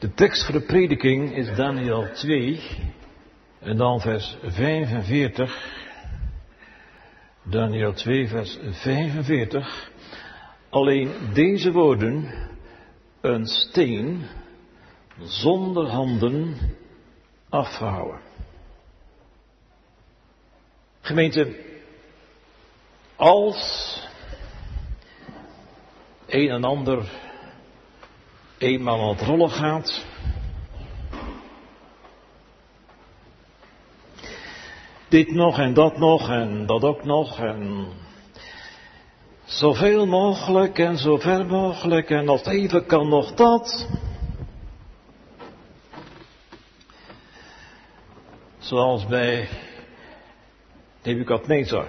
De tekst voor de prediking is Daniel 2 en dan vers 45. Daniel 2 vers 45. Alleen deze woorden, een steen zonder handen afhouden. Gemeente, als een en ander eenmaal aan het rollen gaat, dit nog en dat nog en dat ook nog en zoveel mogelijk en zo ver mogelijk en het even kan nog dat. Zoals bij Nebukadnezar.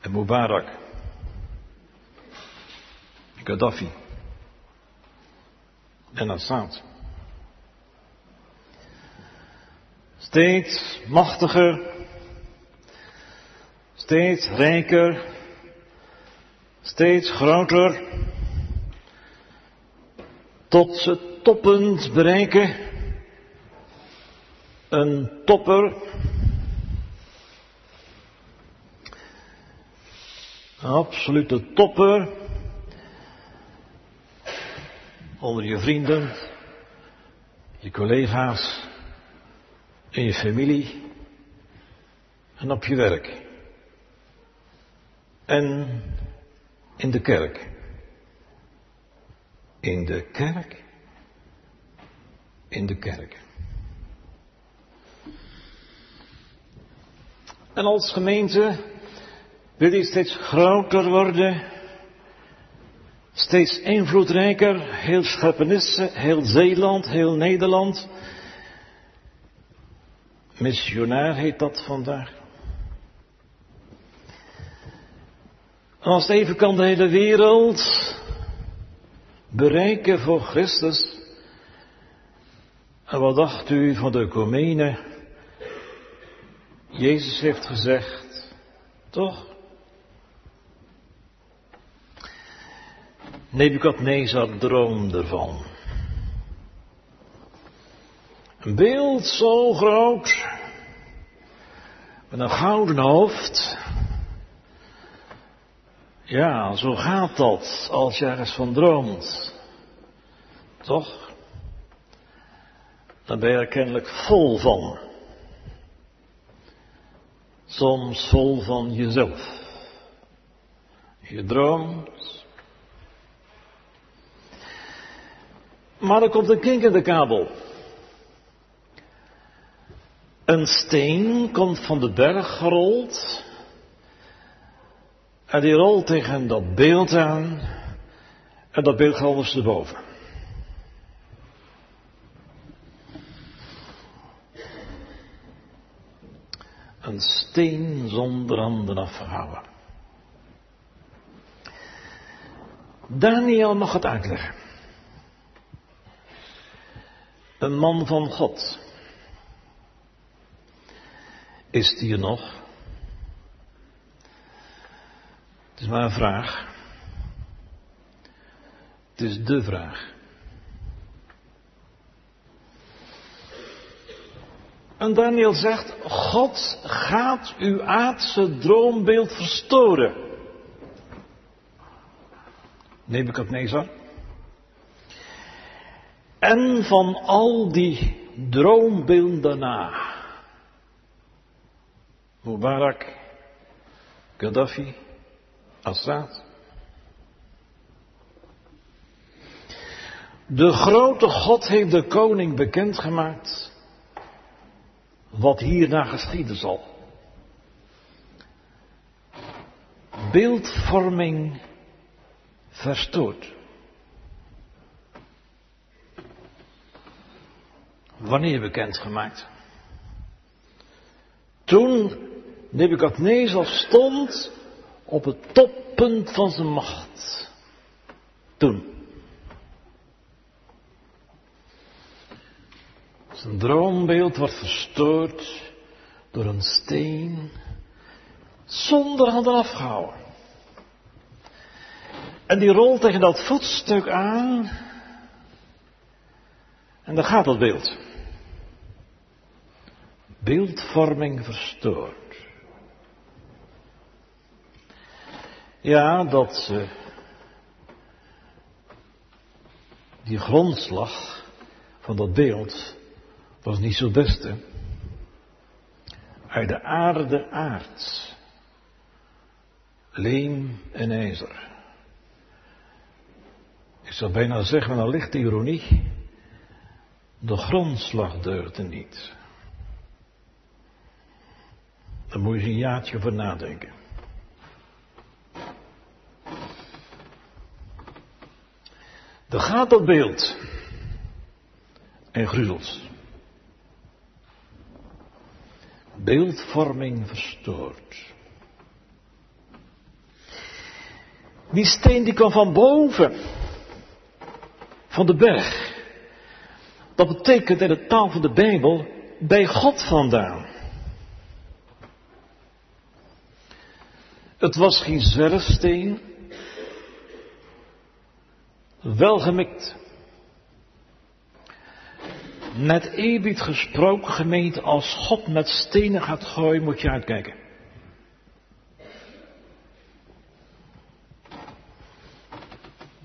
En Mubarak. Gaddafi. En Assad. Steeds machtiger. Steeds rijker. Steeds groter. Tot ze toppend bereiken. Een topper. Een absolute topper. Onder je vrienden, je collega's, in je familie en op je werk. En in de kerk. In de kerk. In de kerk. En als gemeente wil je steeds groter worden, steeds invloedrijker, heel Scherpenisse, heel Zeeland, heel Nederland. Missionair heet dat vandaag. Als het even kan de hele wereld bereiken voor Christus. En wat dacht u van de Comene? Jezus heeft gezegd, toch? Nebukadnezar droomde ervan. Een beeld zo groot, met een gouden hoofd. Ja, zo gaat dat als je ergens van droomt. Toch? Dan ben je er kennelijk vol van. Soms vol van jezelf. Je droomt. Maar er komt een kink in de kabel. Een steen komt van de berg gerold. En die rolt tegen dat beeld aan. En dat beeld gaat ondersteboven. Een steen zonder handen afgehouden. Daniel mag het uitleggen. Een man van God. Is die er nog? Het is maar een vraag. Het is de vraag. En Daniel zegt, God gaat uw aardse droombeeld verstoren. Nebukadnezar. En van al die droombeelden daarna. Mubarak, Gaddafi, Assad. De grote God heeft de koning bekendgemaakt wat hierna geschieden zal. Beeldvorming verstoord. Wanneer bekendgemaakt? Toen Nebukadnezar stond op het toppunt van zijn macht. Toen. Zijn droombeeld wordt verstoord door een steen zonder handen afgehouden. En die rolt tegen dat voetstuk aan. En daar gaat dat beeld. Beeldvorming verstoord. Ja, dat uh, die grondslag van dat beeld was niet zo beste. Uit de aarde aard. Leem en ijzer. Ik zou bijna zeggen, een lichte ironie. De grondslag deugde niet. Daar moet je een jaartje over nadenken. Er gaat dat beeld. En gruzelt. Beeldvorming verstoord. Die steen die kwam van boven. Van de berg. Dat betekent in de taal van de Bijbel bij God vandaan. Het was geen zwerfsteen, wel gemikt. Met eerbied gesproken gemeente, als God met stenen gaat gooien, moet je uitkijken.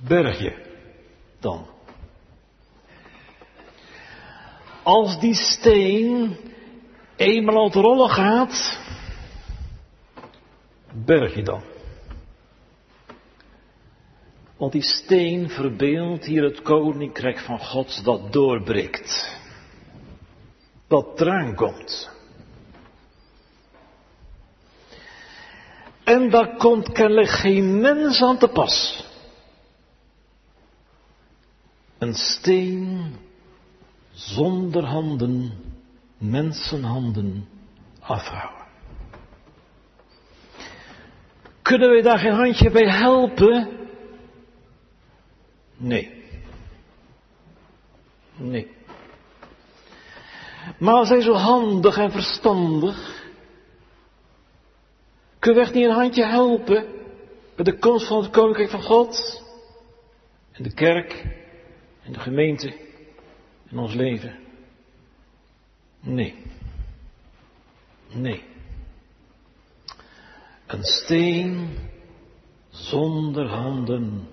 Bergje dan. Als die steen eenmaal uit rollen gaat, berg je dan. Want die steen verbeeldt hier het koninkrijk van God dat doorbreekt. Dat eraan komt. En daar komt kennelijk geen mens aan te pas. Een steen zonder handen, mensenhanden afhouden. Kunnen we daar geen handje bij helpen? Nee. Nee. Maar zijn zo handig en verstandig. Kunnen we echt niet een handje helpen bij de komst van het Koninkrijk van God? In de kerk, in de gemeente, in ons leven? Nee. Nee. Een steen zonder handen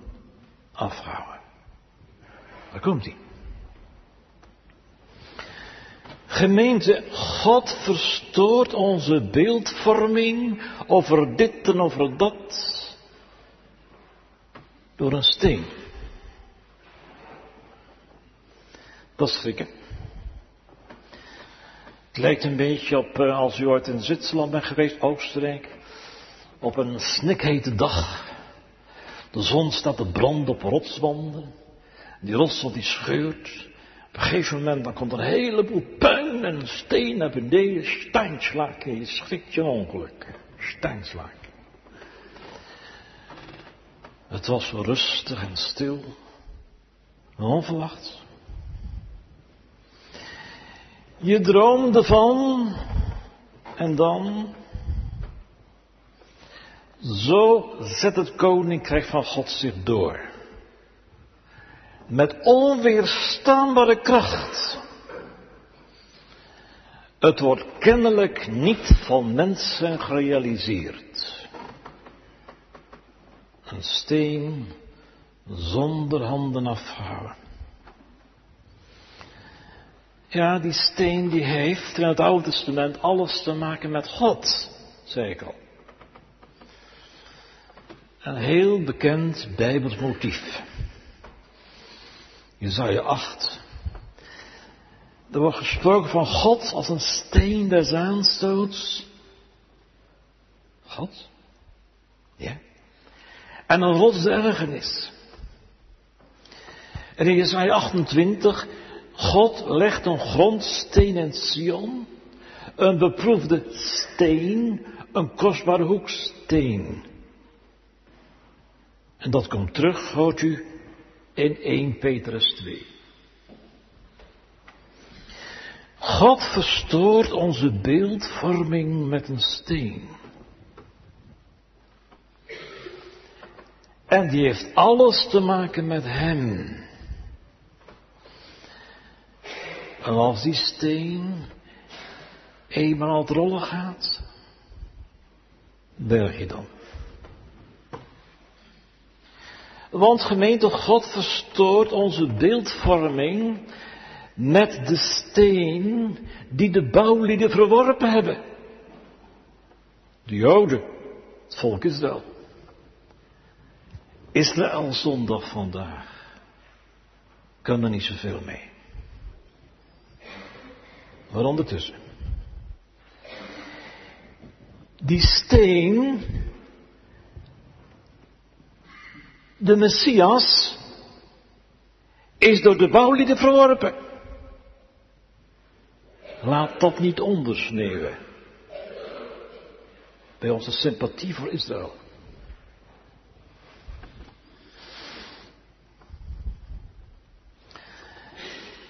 afhouden. Daar komt hij. Gemeente, God verstoort onze beeldvorming over dit en over dat door een steen. Dat is schrikken. Het lijkt een beetje op eh, als u ooit in Zwitserland bent geweest, Oostenrijk, op een snikhete dag. De zon staat te branden op rotswanden. Die rotswand die scheurt. Op een gegeven moment dan komt een heleboel puin en steen naar beneden. Steinslaken, je schrikt je ongeluk. Steinslaken. Het was rustig en stil. Onverwacht. Je droomde van en dan. Zo zet het koninkrijk van God zich door. Met onweerstaanbare kracht. Het wordt kennelijk niet van mensen gerealiseerd. Een steen zonder handen afhouden. Ja, die steen die heeft in het Oude Testament alles te maken met God, zei ik al. Een heel bekend Bijbels motief. Jezaja 8. Er wordt gesproken van God als een steen des aanstoots. God? Ja. En een rots ergernis. En in Jezaja 28 God legt een grondsteen in Sion, een beproefde steen, een kostbare hoeksteen. En dat komt terug, hoort u, in 1 Petrus 2. God verstoort onze beeldvorming met een steen. En die heeft alles te maken met hem. En als die steen eenmaal rollen gaat, berg je dan. Want gemeente God verstoort onze beeldvorming met de steen die de bouwlieden verworpen hebben. De Joden, het volk Israël. Israël zondag vandaag. Kan er niet zoveel mee. Maar ondertussen. Die steen, de Messias, is door de bouwlieden verworpen. Laat dat niet ondersneeuwen bij onze sympathie voor Israël.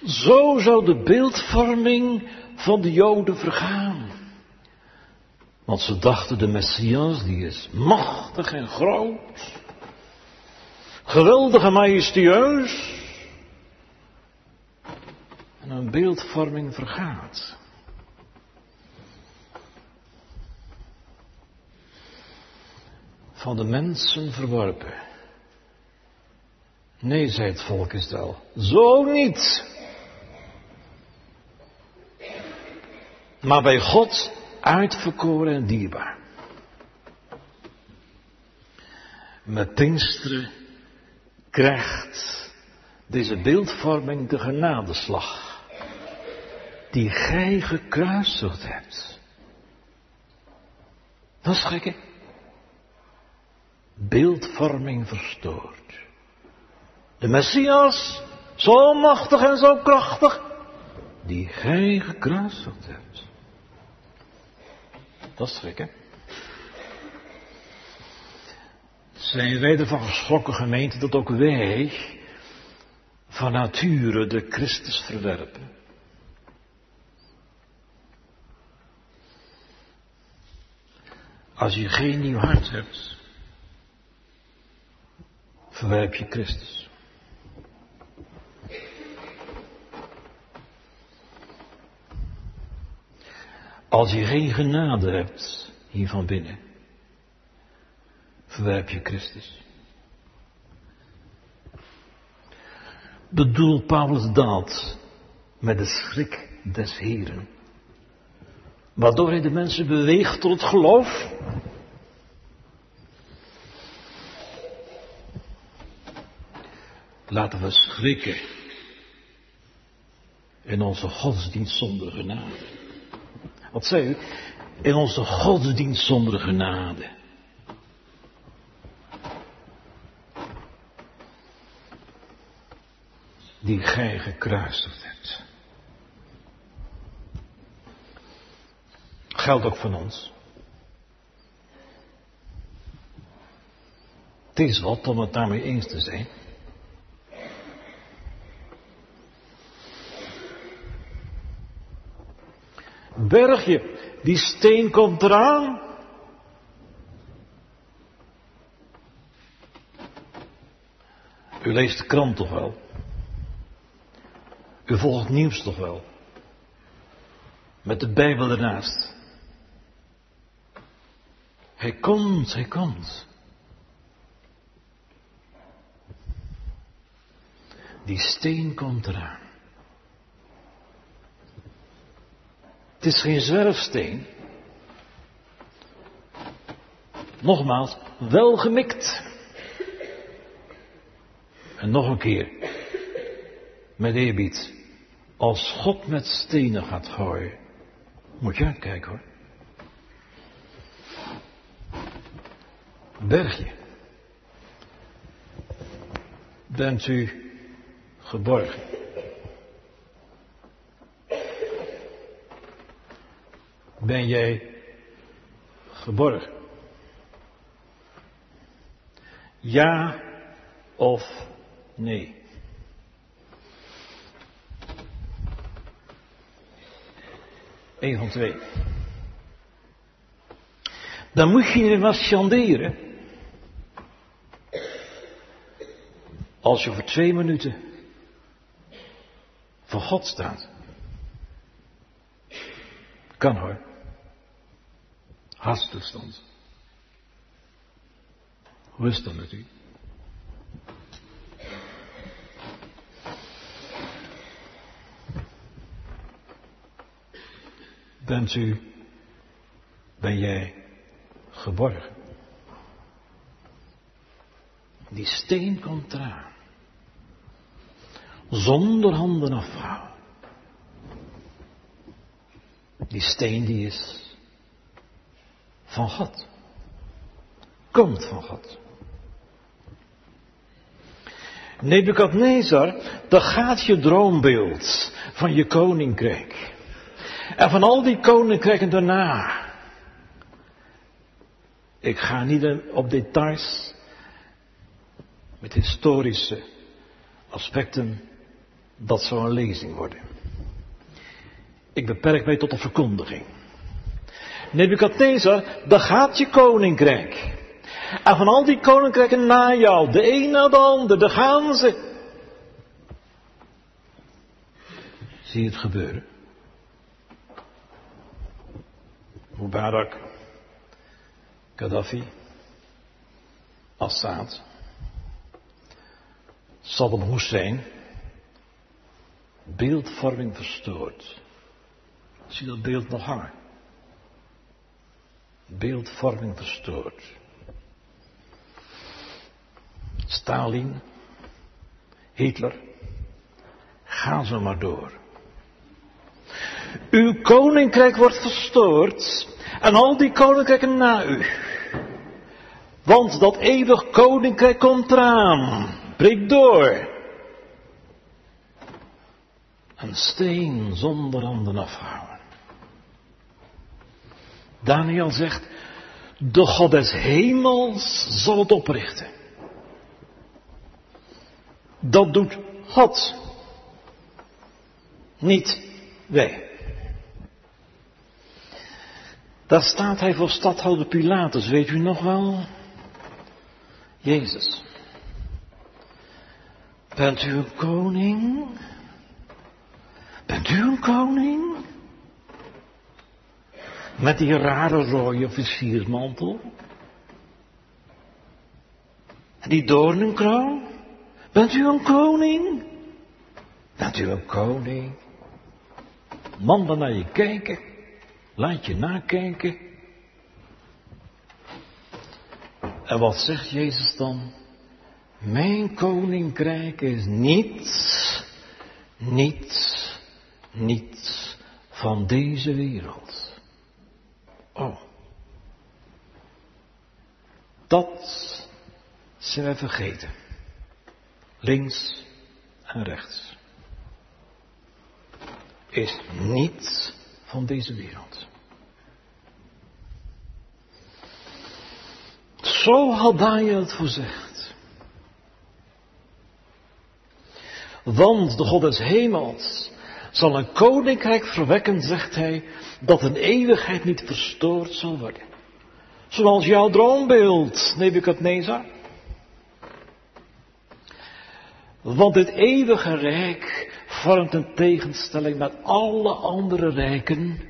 Zo zou de beeldvorming van de Joden vergaan. Want ze dachten de Messias, die is machtig en groot, geweldig en majestueus. En een beeldvorming vergaat. Van de mensen verworpen. Nee, zei het volk Israël, zo niet. Maar bij God uitverkoren en dierbaar. Met Pinksteren krijgt deze beeldvorming de genadeslag die gij gekruisigd hebt. Dat is gek? Beeldvorming verstoord. De Messias, zo machtig en zo krachtig, die gij gekruisigd hebt. Dat is schrik, hè? Zijn wij ervan geschrokken, gemeente, dat ook wij van nature de Christus verwerpen? Als je geen nieuw hart hebt, verwerp je Christus. Als je geen genade hebt hier van binnen, verwerp je Christus. Bedoel Paulus dat met de schrik des Heren, waardoor hij de mensen beweegt tot geloof? Laten we schrikken in onze godsdienst zonder genade. Wat zei u? In onze godsdienst zonder genade. Die gij gekruisigd hebt. Geldt ook van ons. Het is wat om het daarmee eens te zijn. bergje, die steen komt eraan. U leest de krant toch wel? U volgt nieuws toch wel? Met de Bijbel ernaast. Hij komt, hij komt. Die steen komt eraan. Het is geen zwerfsteen. Nogmaals, wel gemikt. En nog een keer, met eerbied, als God met stenen gaat gooien, moet je uitkijken hoor. Bergje. Bent u geborgen? ben jij geborgen? Ja of nee? Eén van twee. Dan moet je er wat chanderen. als je voor twee minuten voor God staat. Kan hoor. Hartstoestand. Hoe is dat met u? Bent u, ben jij geborgen? Die steen komt eraan. Zonder handen afhouden. Die steen die is van God. Komt van God. Nebukadnezar, daar gaat je droombeeld van je koninkrijk. En van al die koninkrijken daarna. Ik ga niet op details met historische aspecten. Dat zou een lezing worden. Ik beperk mij tot de verkondiging. Nebukadnezar, daar gaat je koninkrijk. En van al die koninkrijken na jou, de een na de ander, daar gaan ze. Zie je het gebeuren? Mubarak, Gaddafi, Assad, Saddam Hussein, beeldvorming verstoord. Zie dat beeld nog hangen? Beeldvorming verstoord. Stalin, Hitler, ga zo maar door. Uw koninkrijk wordt verstoord en al die koninkrijken na u. Want dat eeuwig koninkrijk komt eraan. Breek door. Een steen zonder handen afhouden. Daniel zegt, de God des hemels zal het oprichten. Dat doet God. Niet wij. Daar staat hij voor stadhouder Pilatus, weet u nog wel? Jezus. Bent u een koning? Bent u een koning? Met die rare rode officiersmantel? En die doornenkroon? Bent u een koning? Bent u een koning? Man dan naar je kijken. Laat je nakijken. En wat zegt Jezus dan? Mijn koninkrijk is niets, niets, niets van deze wereld. Oh. Dat zijn we vergeten. Links en rechts. Is niets van deze wereld. Zo had Daniel het voorzegd. Want de God des hemels zal een koninkrijk verwekken, zegt hij, dat een eeuwigheid niet verstoord zal worden. Zoals jouw droombeeld, Nebukadnezar. Want dit eeuwige rijk vormt een tegenstelling met alle andere rijken,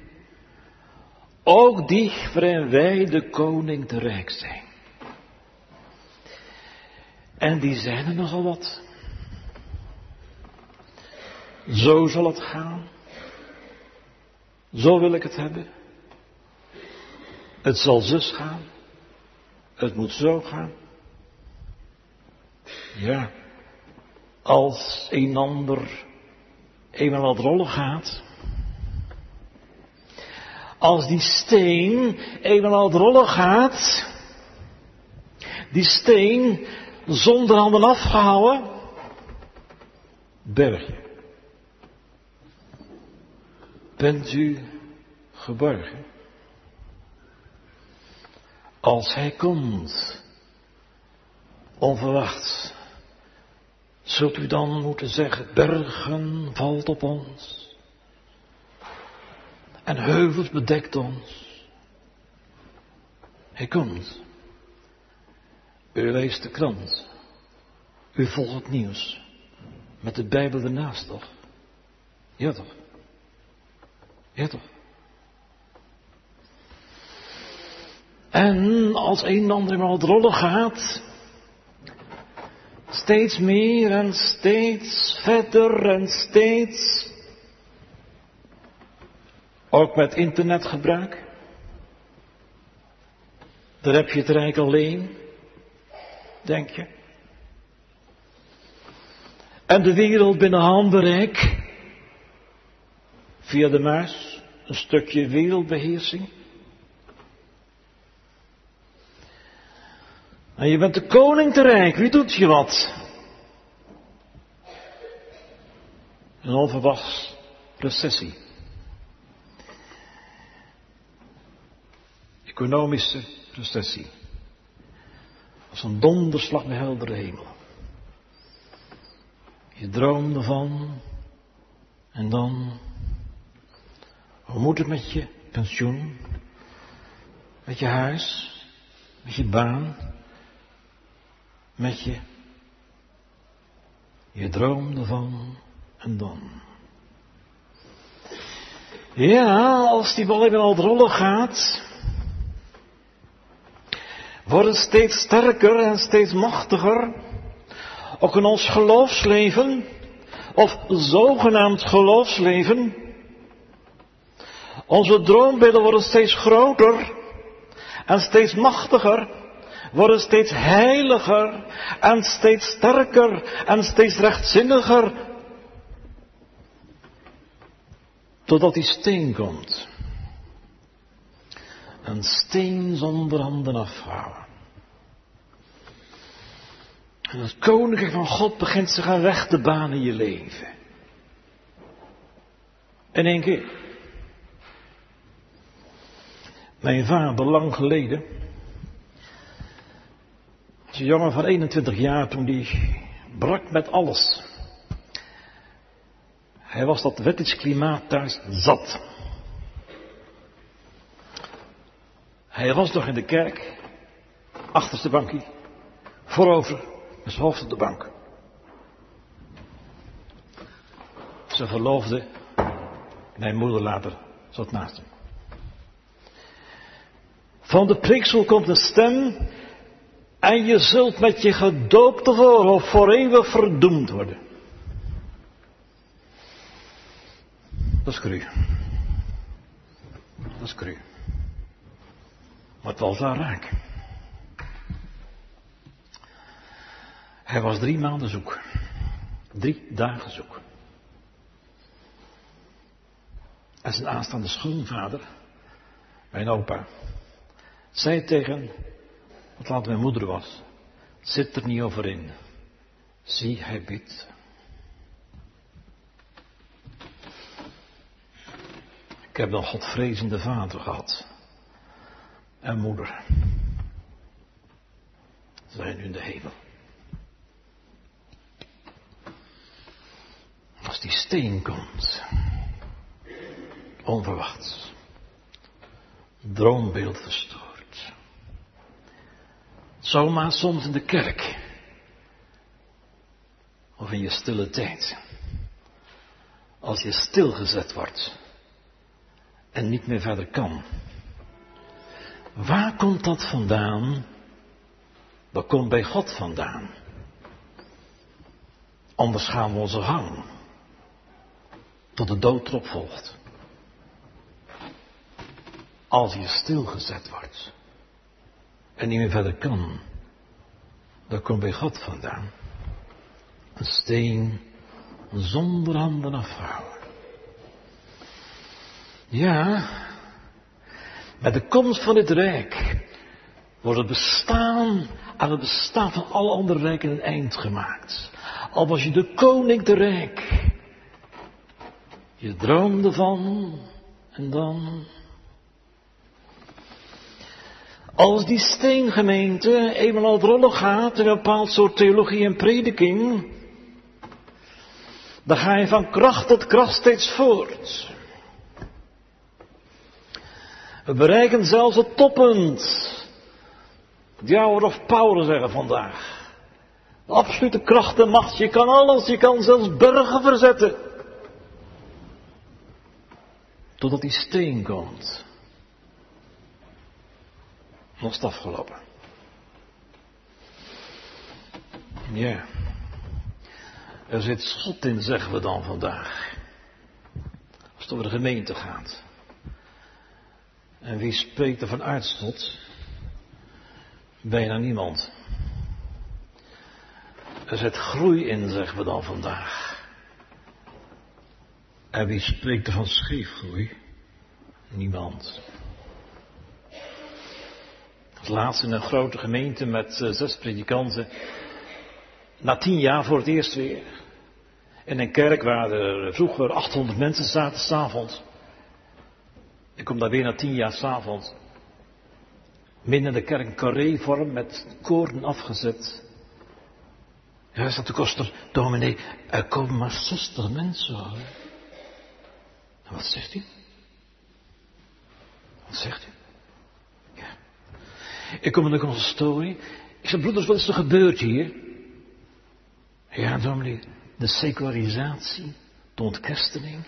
ook die waarin wij de koning te rijk zijn. En die zijn er nogal wat. Zo zal het gaan. Zo wil ik het hebben. Het zal zus gaan. Het moet zo gaan. Ja, als een ander eenmaal wat rollen gaat. Als die steen eenmaal wat rollen gaat. Die steen zonder handen afgehouden. Bergje. Bent u geborgen? Als hij komt, onverwachts, zult u dan moeten zeggen, bergen valt op ons en heuvels bedekt ons. Hij komt. U leest de krant. U volgt het nieuws. Met de Bijbel ernaast, toch? Ja, toch? Ja, toch? En als een en ander maar het rollen gaat, steeds meer en steeds verder en steeds, ook met internetgebruik, daar heb je het rijk alleen, denk je. En de wereld binnen handbereik, via de muis, een stukje wereldbeheersing. En je bent de koning te rijk, wie doet je wat? Een onverwachts recessie. Economische recessie. Als een donderslag bij heldere hemel. Je droomde van en dan. Hoe moet het met je pensioen? Met je huis? Met je baan? Met je? Je droomde van en dan. Ja, als die bal even al rollen gaat, worden steeds sterker en steeds machtiger. Ook in ons geloofsleven, of zogenaamd geloofsleven. Onze droombeelden worden steeds groter en steeds machtiger, worden steeds heiliger en steeds sterker en steeds rechtzinniger. Totdat die steen komt. Een steen zonder handen afhouden. En het koninkrijk van God begint zich aan weg te banen in je leven. In één keer. Mijn vader, lang geleden, een jongen van 21 jaar, toen die brak met alles. Hij was dat wettisch klimaat thuis zat. Hij was nog in de kerk, achterste bankje, voorover, met zijn hoofd op de bank. Ze verloofde, mijn moeder later zat naast hem. Van de priksel komt een stem en je zult met je gedoopte voorhoofd voor eeuwig verdoemd worden. Dat is cru. Dat is cru. Het was daar raak. Hij was drie maanden zoek. Drie dagen zoek. En zijn aanstaande schoonvader, mijn opa, zei tegen, wat laat mijn moeder was, zit er niet over in. Zie, hij bidt. Ik heb een godvrezende vader gehad. En moeder. Zijn in de hemel. Als die steen komt, onverwachts, droombeeld verstoord. Zomaar soms in de kerk, of in je stille tijd, als je stilgezet wordt en niet meer verder kan. Waar komt dat vandaan? Dat komt bij God vandaan. Anders gaan we onze gang tot de dood erop volgt. Als je stilgezet wordt en niet meer verder kan, dan komt bij God vandaan. Een steen zonder handen afhouden. Ja, met de komst van dit rijk wordt het bestaan aan het bestaan van alle andere rijken een eind gemaakt. Al was je de koning te rijk, je droomde van en dan. Als die steengemeente eenmaal rollen gaat in een bepaald soort theologie en prediking, dan ga je van kracht tot kracht steeds voort. We bereiken zelfs het toppunt. The of power zeggen vandaag. Absolute kracht en macht. Je kan alles, je kan zelfs bergen verzetten. Totdat die steen komt. Dan is het afgelopen. Ja. Er zit schot in, zeggen we dan vandaag. Als het over de gemeente gaat. En wie spreekt er van uitschot? Bijna niemand. Er zit groei in, zeggen we dan vandaag. En wie spreekt er van scheefgroei? Niemand. Het laatst in een grote gemeente met uh, zes predikanten. Na tien jaar voor het eerst weer. In een kerk waar er vroeger 800 mensen zaten s'avonds. Ik kom daar weer na tien jaar s'avonds. Midden in de kerk carré-vorm met koorden afgezet. Ja, zat de koster, dominee, er komen maar 60 mensen hoor. En wat zegt u? Wat zegt u? Ja. Ik kom in de consistorie. Ik zeg, broeders, wat is er gebeurd hier? Ja, dominee, de secularisatie, de ontkerstening.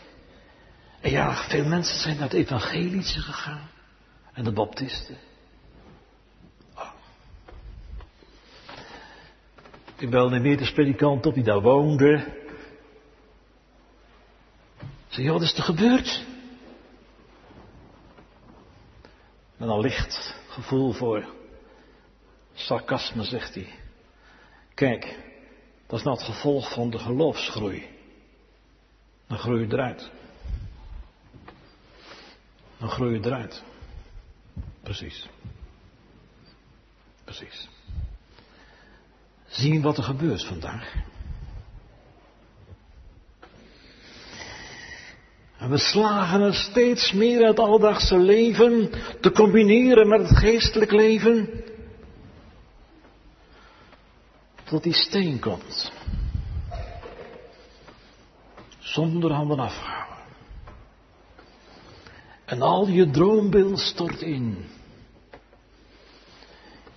En ja, veel mensen zijn naar het evangelische gegaan. En de baptisten. Oh. Ik belde een predikant op die daar woonde. Ik zei, wat is er gebeurd? Met een licht gevoel voor sarcasme zegt hij. Kijk, dat is nou het gevolg van de geloofsgroei. Dan groei je eruit. Dan groei je eruit. Precies. Precies. Zien wat er gebeurt vandaag. En we slagen er steeds meer het alledaagse leven te combineren met het geestelijk leven. Tot die steen komt. Zonder handen afhouden. En al je droombeeld stort in.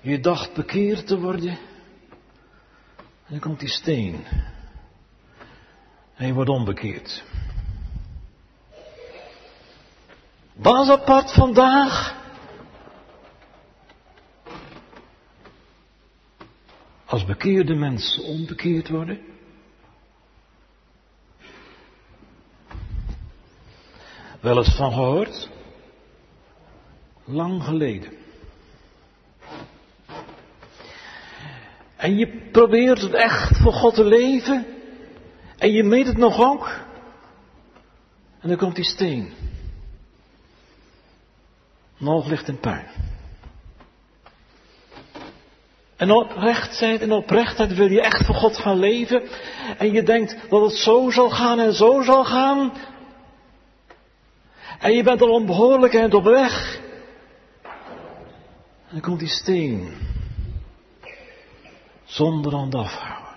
Je dacht bekeerd te worden. En dan komt die steen. En je wordt onbekeerd. Was apart vandaag. Als bekeerde mensen onbekeerd worden. Wel eens van gehoord? Lang geleden. En je probeert het echt voor God te leven. En je meet het nog ook. En dan komt die steen. Nog ligt in puin. En oprechtheid en oprechtheid wil je echt voor God gaan leven. En je denkt dat het zo zal gaan en zo zal gaan. En je bent al onbehoorlijkheid op weg. En dan komt die steen. Zonder aan afhouden.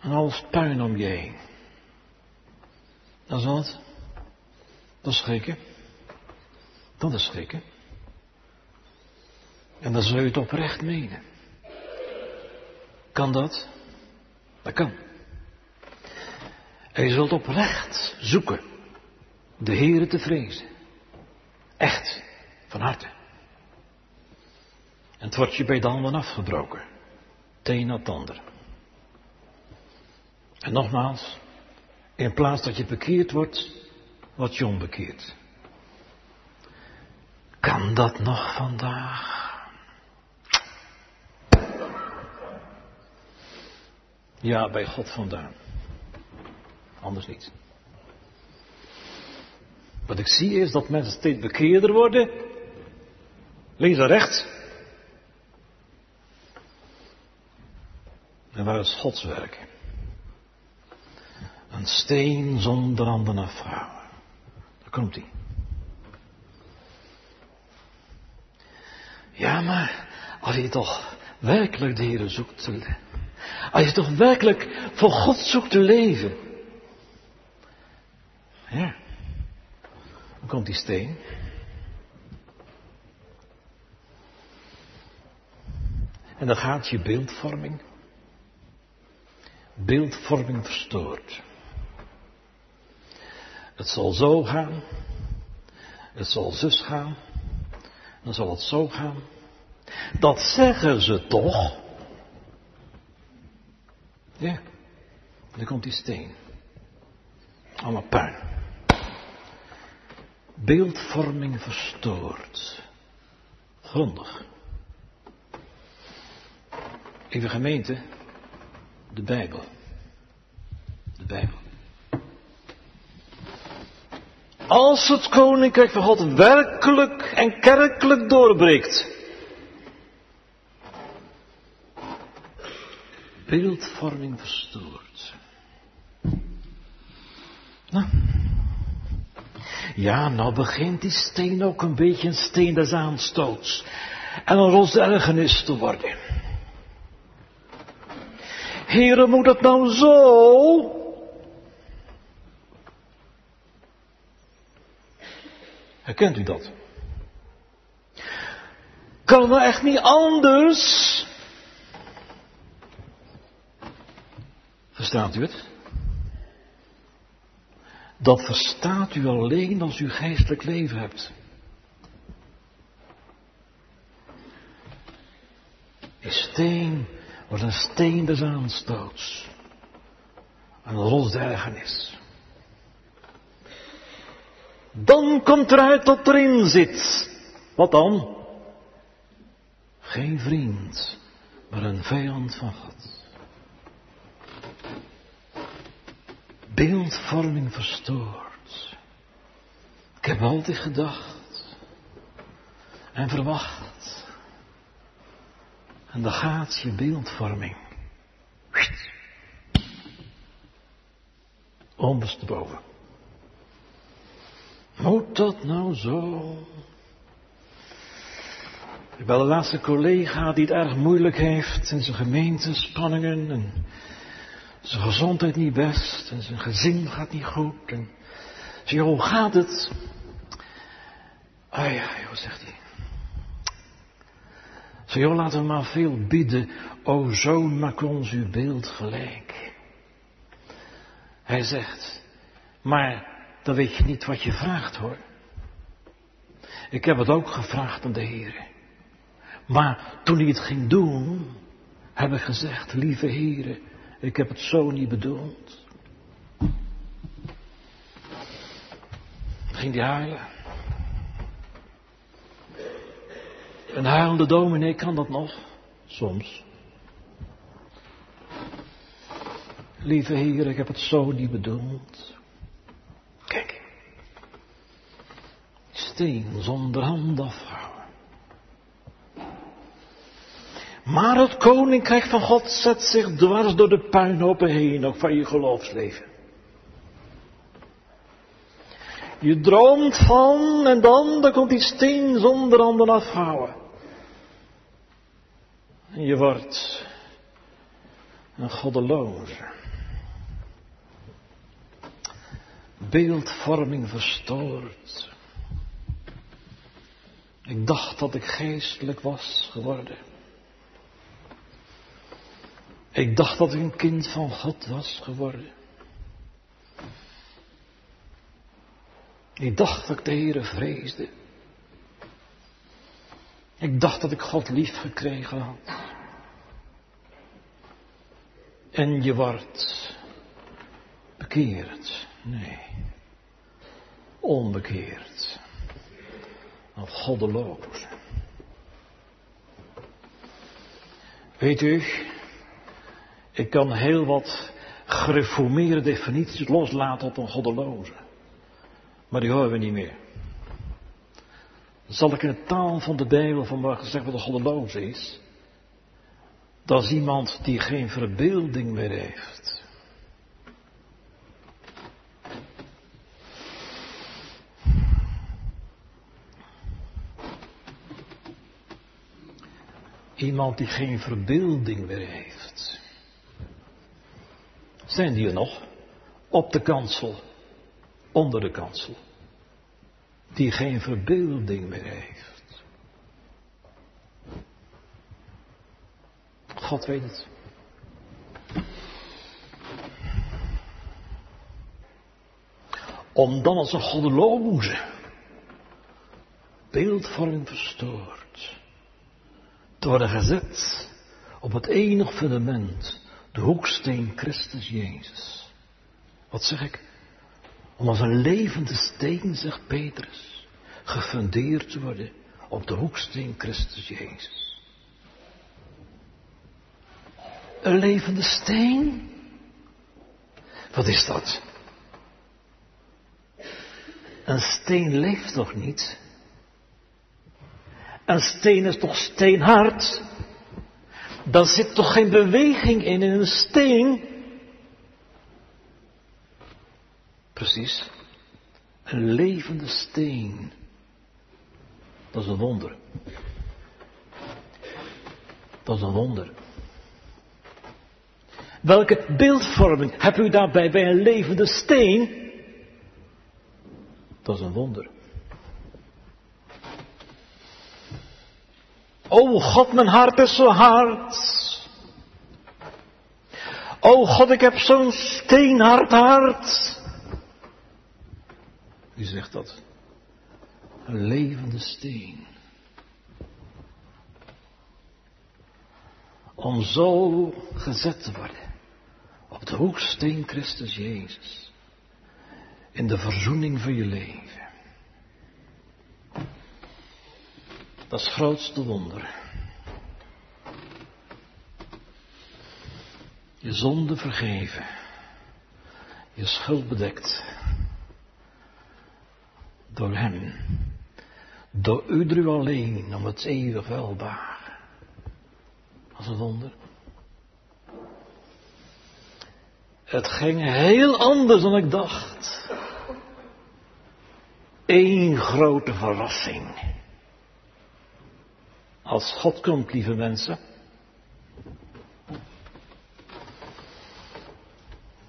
En alles puin om je heen. Dat is wat? Dat is schrikken. Dat is schrikken. En dan zul je het oprecht menen. Kan dat? Dat kan. En je zult oprecht zoeken de Heere te vrezen. Echt, van harte. En het wordt je bij de handen afgebroken. Teen ander. En nogmaals, in plaats dat je bekeerd wordt, word je onbekeerd. Kan dat nog vandaag? Ja, bij God vandaan. Anders niet. Wat ik zie is dat mensen steeds bekeerder worden. Links en rechts. En waar is Gods werk? Een steen zonder handen afhouden. Daar komt hij. Ja, maar als je toch werkelijk de Heer zoekt Als je toch werkelijk voor God zoekt te leven. Ja. Komt die steen. En dan gaat je beeldvorming. Beeldvorming verstoord. Het zal zo gaan. Het zal zus gaan. Dan zal het zo gaan. Dat zeggen ze toch? Ja. Dan komt die steen. Allemaal puin. Beeldvorming verstoord. Grondig. In de gemeente, de Bijbel. De Bijbel. Als het koninkrijk van God werkelijk en kerkelijk doorbreekt. Beeldvorming verstoord. Nou. Ja, nou begint die steen ook een beetje een steen des aanstoots. En een ros ergernis te worden. Heren, moet het nou zo? Herkent u dat? Kan het nou echt niet anders? Verstaat u het? Dat verstaat u alleen als u geestelijk leven hebt. Die steen wordt een steen des aanstoots. Een ros ergernis. Dan komt eruit dat erin zit. Wat dan? Geen vriend, maar een vijand van God. Beeldvorming verstoord. Ik heb altijd gedacht en verwacht. En dan gaat je beeldvorming. Ondersteboven. Moet dat nou zo? Ik ben de laatste collega die het erg moeilijk heeft in zijn gemeentespanningen en zijn gezondheid niet best en zijn gezin gaat niet goed. En hoe gaat het? Ah ja, joh, zegt hij. Zeg, joh, laten we maar veel bidden. O zoon, maak ons uw beeld gelijk. Hij zegt, maar dan weet je niet wat je vraagt hoor. Ik heb het ook gevraagd aan de Heer. Maar toen hij het ging doen, heb ik gezegd, lieve Heer, ik heb het zo niet bedoeld. Ging die huilen. Een huilende dominee kan dat nog, soms. Lieve Heer, ik heb het zo niet bedoeld. Kijk. Steen zonder hand. Maar het koninkrijk van God zet zich dwars door de puinhopen heen, ook van je geloofsleven. Je droomt van en dan, dan komt die steen zonder handen afhouden. En je wordt een goddeloze. Beeldvorming verstoord. Ik dacht dat ik geestelijk was geworden. Ik dacht dat ik een kind van God was geworden. Ik dacht dat ik de Heere vreesde. Ik dacht dat ik God lief gekregen had. En je wordt bekeerd. Nee. Onbekeerd. Of goddeloos. Weet u, ik kan heel wat gereformeerde definities loslaten op een goddeloze. Maar die horen we niet meer. Zal ik in de taal van de Bijbel vanmorgen zeggen wat een goddeloze is? Dat is iemand die geen verbeelding meer heeft. Iemand die geen verbeelding meer heeft. Zijn die er nog? Op de kansel, onder de kansel. Die geen verbeelding meer heeft. God weet het. Om dan als een goddeloze beeldvorming verstoord te worden gezet op het enig fundament, de hoeksteen Christus Jezus. Wat zeg ik? Om als een levende steen, zegt Petrus, gefundeerd te worden op de hoeksteen Christus Jezus. Een levende steen? Wat is dat? Een steen leeft toch niet? Een steen is toch steenhard? Dan zit toch geen beweging in in een steen? Precies. Een levende steen. Dat is een wonder. Dat is een wonder. Welke beeldvorming heb u daarbij bij een levende steen? Dat is een wonder. O God, mijn hart is zo hard. O God, ik heb zo'n steenhard hart. Wie zegt dat? Een levende steen. Om zo gezet te worden op de hoeksteen Christus Jezus. In de verzoening van je leven. Dat is het grootste wonder. Je zonde vergeven. Je schuld bedekt. Door Hem. Door u alleen om het eeuwig welbaar. Dat is een wonder. Het ging heel anders dan ik dacht. Eén grote verrassing. Als God komt, lieve mensen.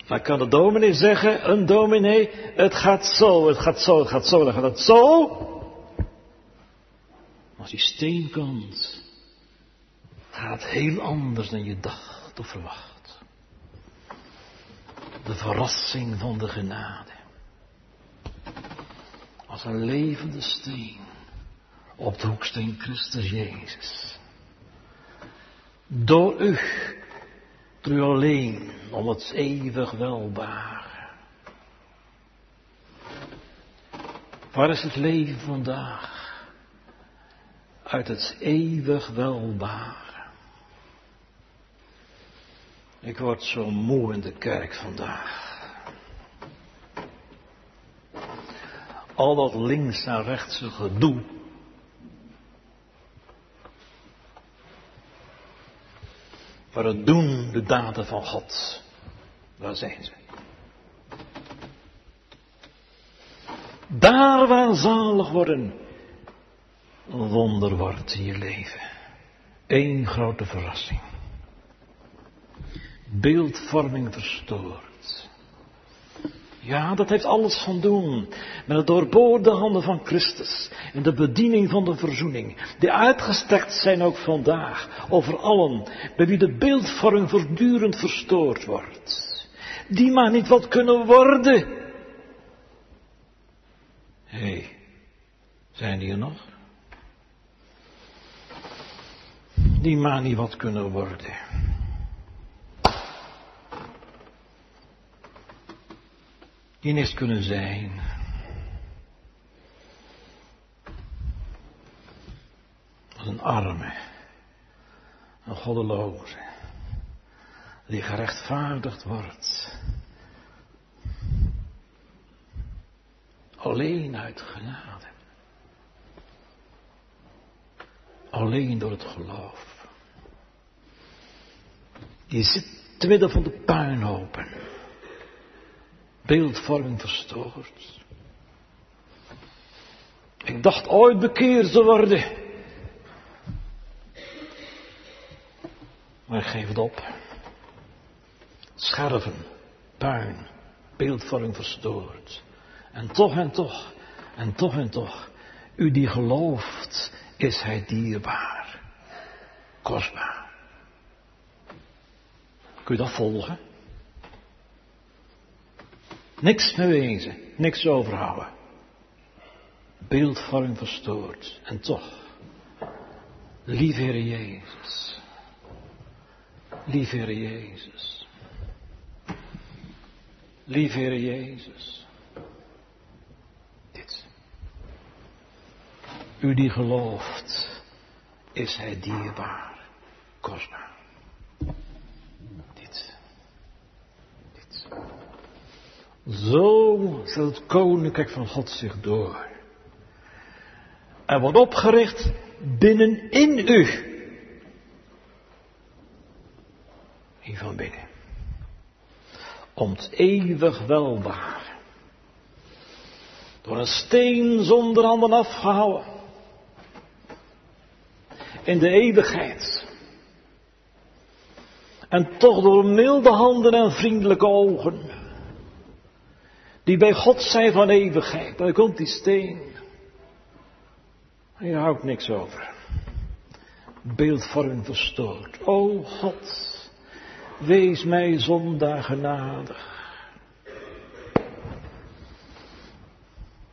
Maar kan de dominee zeggen, een dominee, het gaat zo, het gaat zo, het gaat zo, dan gaat het zo. Als die steen komt, gaat het heel anders dan je dacht of verwacht. De verrassing van de genade. Als een levende steen op de hoeksteen Christus Jezus. Door u, door u alleen, om het eeuwig welbaar. Waar is het leven vandaag? Uit het eeuwig welbaar. Ik word zo moe in de kerk vandaag. Al dat links en rechtse gedoe Maar het doen de daden van God. Waar zijn ze? Daar waar zalig worden wonder wordt je leven. Eén grote verrassing. Beeldvorming verstoord. Ja, dat heeft alles van doen met het doorboorde handen van Christus en de bediening van de verzoening, die uitgestrekt zijn ook vandaag over allen bij wie de beeldvorming voortdurend verstoord wordt. Die maar niet wat kunnen worden. Hé, hey, zijn die er nog? Die maar niet wat kunnen worden. Die niks kunnen zijn. Als een arme, een goddeloze, die gerechtvaardigd wordt. Alleen uit genade. Alleen door het geloof. Die zit te midden van de puinhopen beeldvorming verstoord. Ik dacht ooit bekeerd te worden. Maar ik geef het op. Scherven, puin, beeldvorming verstoord. En toch en toch, en toch en toch, u die gelooft, is hij dierbaar, kostbaar. Kun je dat volgen? Niks meer wezen, niks overhouden. Beeldvorming verstoord. En toch, lieve Heer Jezus. Lieve Heer Jezus. Lieve Heer Jezus. Dit. U die gelooft, is Hij dierbaar, kostbaar. Dit. Dit. Zo zet het koninkrijk van God zich door. En wordt opgericht binnenin u. Hier van binnen. Om het eeuwig welbaar. Door een steen zonder handen afgehouden. In de eeuwigheid. En toch door milde handen en vriendelijke ogen. Die bij God zijn van eeuwigheid. Daar komt die steen. En je houdt niks over. Beeldvorming verstoord. O God, wees mij zondaar genadig.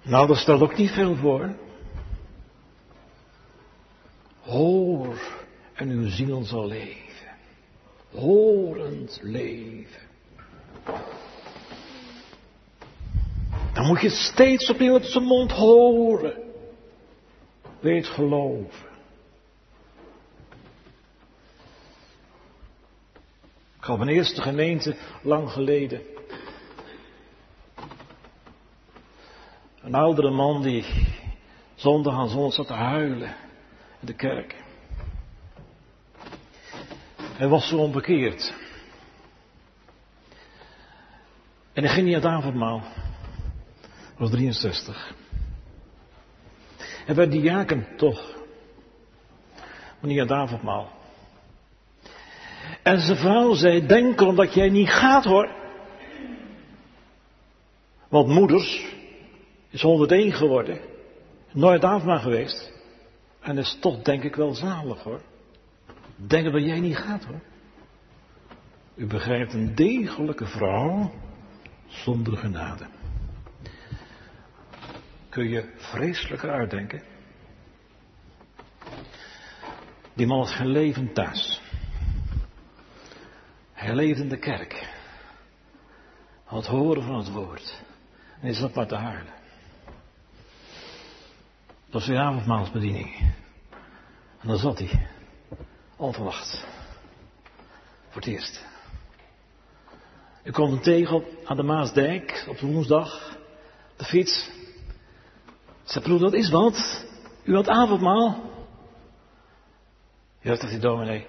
Nou, dat stelt ook niet veel voor. Hoor en uw ziel zal leven. Horend leven. Dan moet je steeds opnieuw uit zijn mond horen. Weet geloven. Ik had een eerste gemeente lang geleden. Een oudere man die zondag aan zondag zat te huilen in de kerk. Hij was zo onbekeerd. En hij ging niet aan het avondmaal. Was 63. Hij werd diaken toch. Aan het avondmaal. En zijn vrouw zei, denk erom dat jij niet gaat hoor. Want moeders is 101 geworden. Nooit avondmaal geweest. En is toch denk ik wel zalig hoor. Denk dat jij niet gaat hoor. U begrijpt een degelijke vrouw zonder genade. Kun je vreselijker uitdenken? Die man had geen leven thuis. Hij leefde in de kerk. Had horen van het woord. En hij zat maar te huilen. Dat was weer avondmaalsbediening. En dan zat hij. Onverwacht. Voor het eerst. Ik kwam hem tegen aan de Maasdijk op woensdag. De fiets. Zei broer, dat is wat. U had avondmaal. Ja, dat die dominee.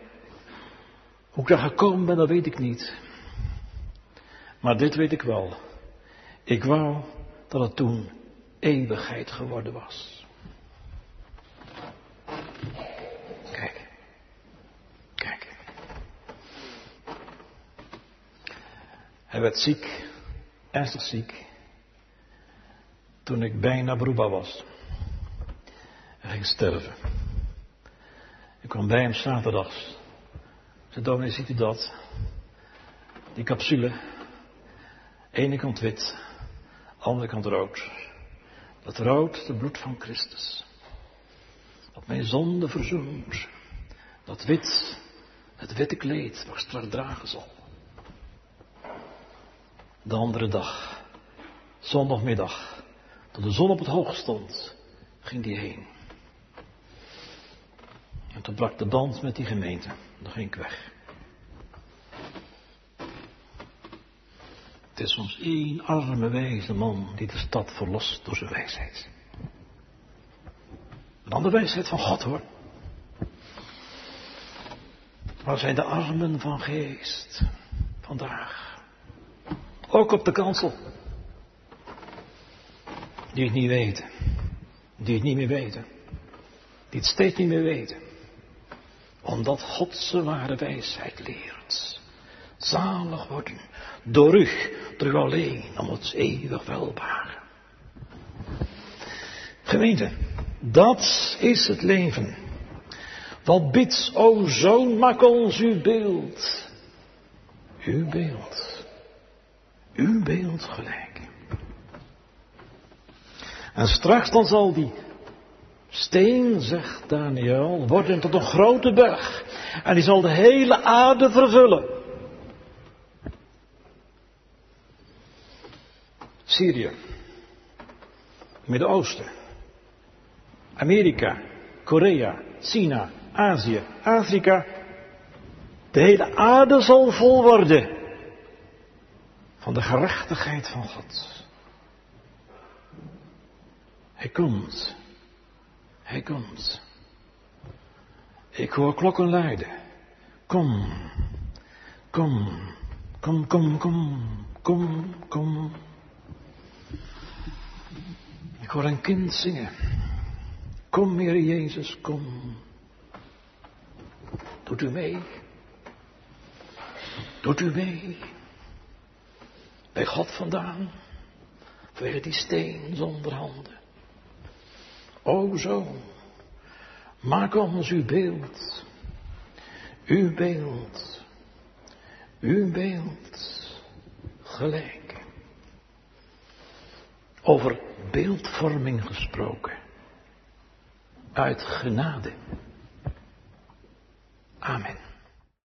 Hoe ik daar gekomen ben, dat weet ik niet. Maar dit weet ik wel. Ik wou dat het toen eeuwigheid geworden was. Kijk. Kijk. Hij werd ziek, ernstig ziek, toen ik bijna beroeba was. Hij ging sterven. Ik kwam bij hem zaterdags. Zei, dominee, ziet u dat? Die capsule. Ene kant wit, andere kant rood. Dat rood, het bloed van Christus. Dat mijn zonde verzoent. Dat wit, het witte kleed, waar ik straks dragen zal. De andere dag, zondagmiddag, toen de zon op het hoog stond, ging die heen. En toen brak de band met die gemeente. Dan ging ik weg. Het is soms één arme wijze man die de stad verlost door zijn wijsheid. Dan de wijsheid van God hoor. Waar zijn de armen van geest vandaag? Ook op de kansel. Die het niet weten. Die het niet meer weten. Die het steeds niet meer weten omdat God zijn ware wijsheid leert. Zalig worden door u, alleen, om het eeuwig welbaar. Gemeente, dat is het leven. Wat bidt, o zoon, maak ons uw beeld. uw beeld. Uw beeld gelijk. En straks dan zal die steen, zegt Daniel, worden tot een grote berg. En die zal de hele aarde vervullen. Syrië. Midden-Oosten. Amerika. Korea. China. Azië. Afrika. De hele aarde zal vol worden van de gerechtigheid van God. Hij komt. Hij komt. Ik hoor klokken luiden. Kom. Kom. Kom, kom, kom. Kom, kom. Ik hoor een kind zingen. Kom, Heer Jezus, kom. Doet u mee? Doet u mee? Bij God vandaan. Vanwege die steen zonder handen. O zo. Maak ons uw beeld. Uw beeld. Uw beeld. Gelijk. Over beeldvorming gesproken. Uit genade. Amen.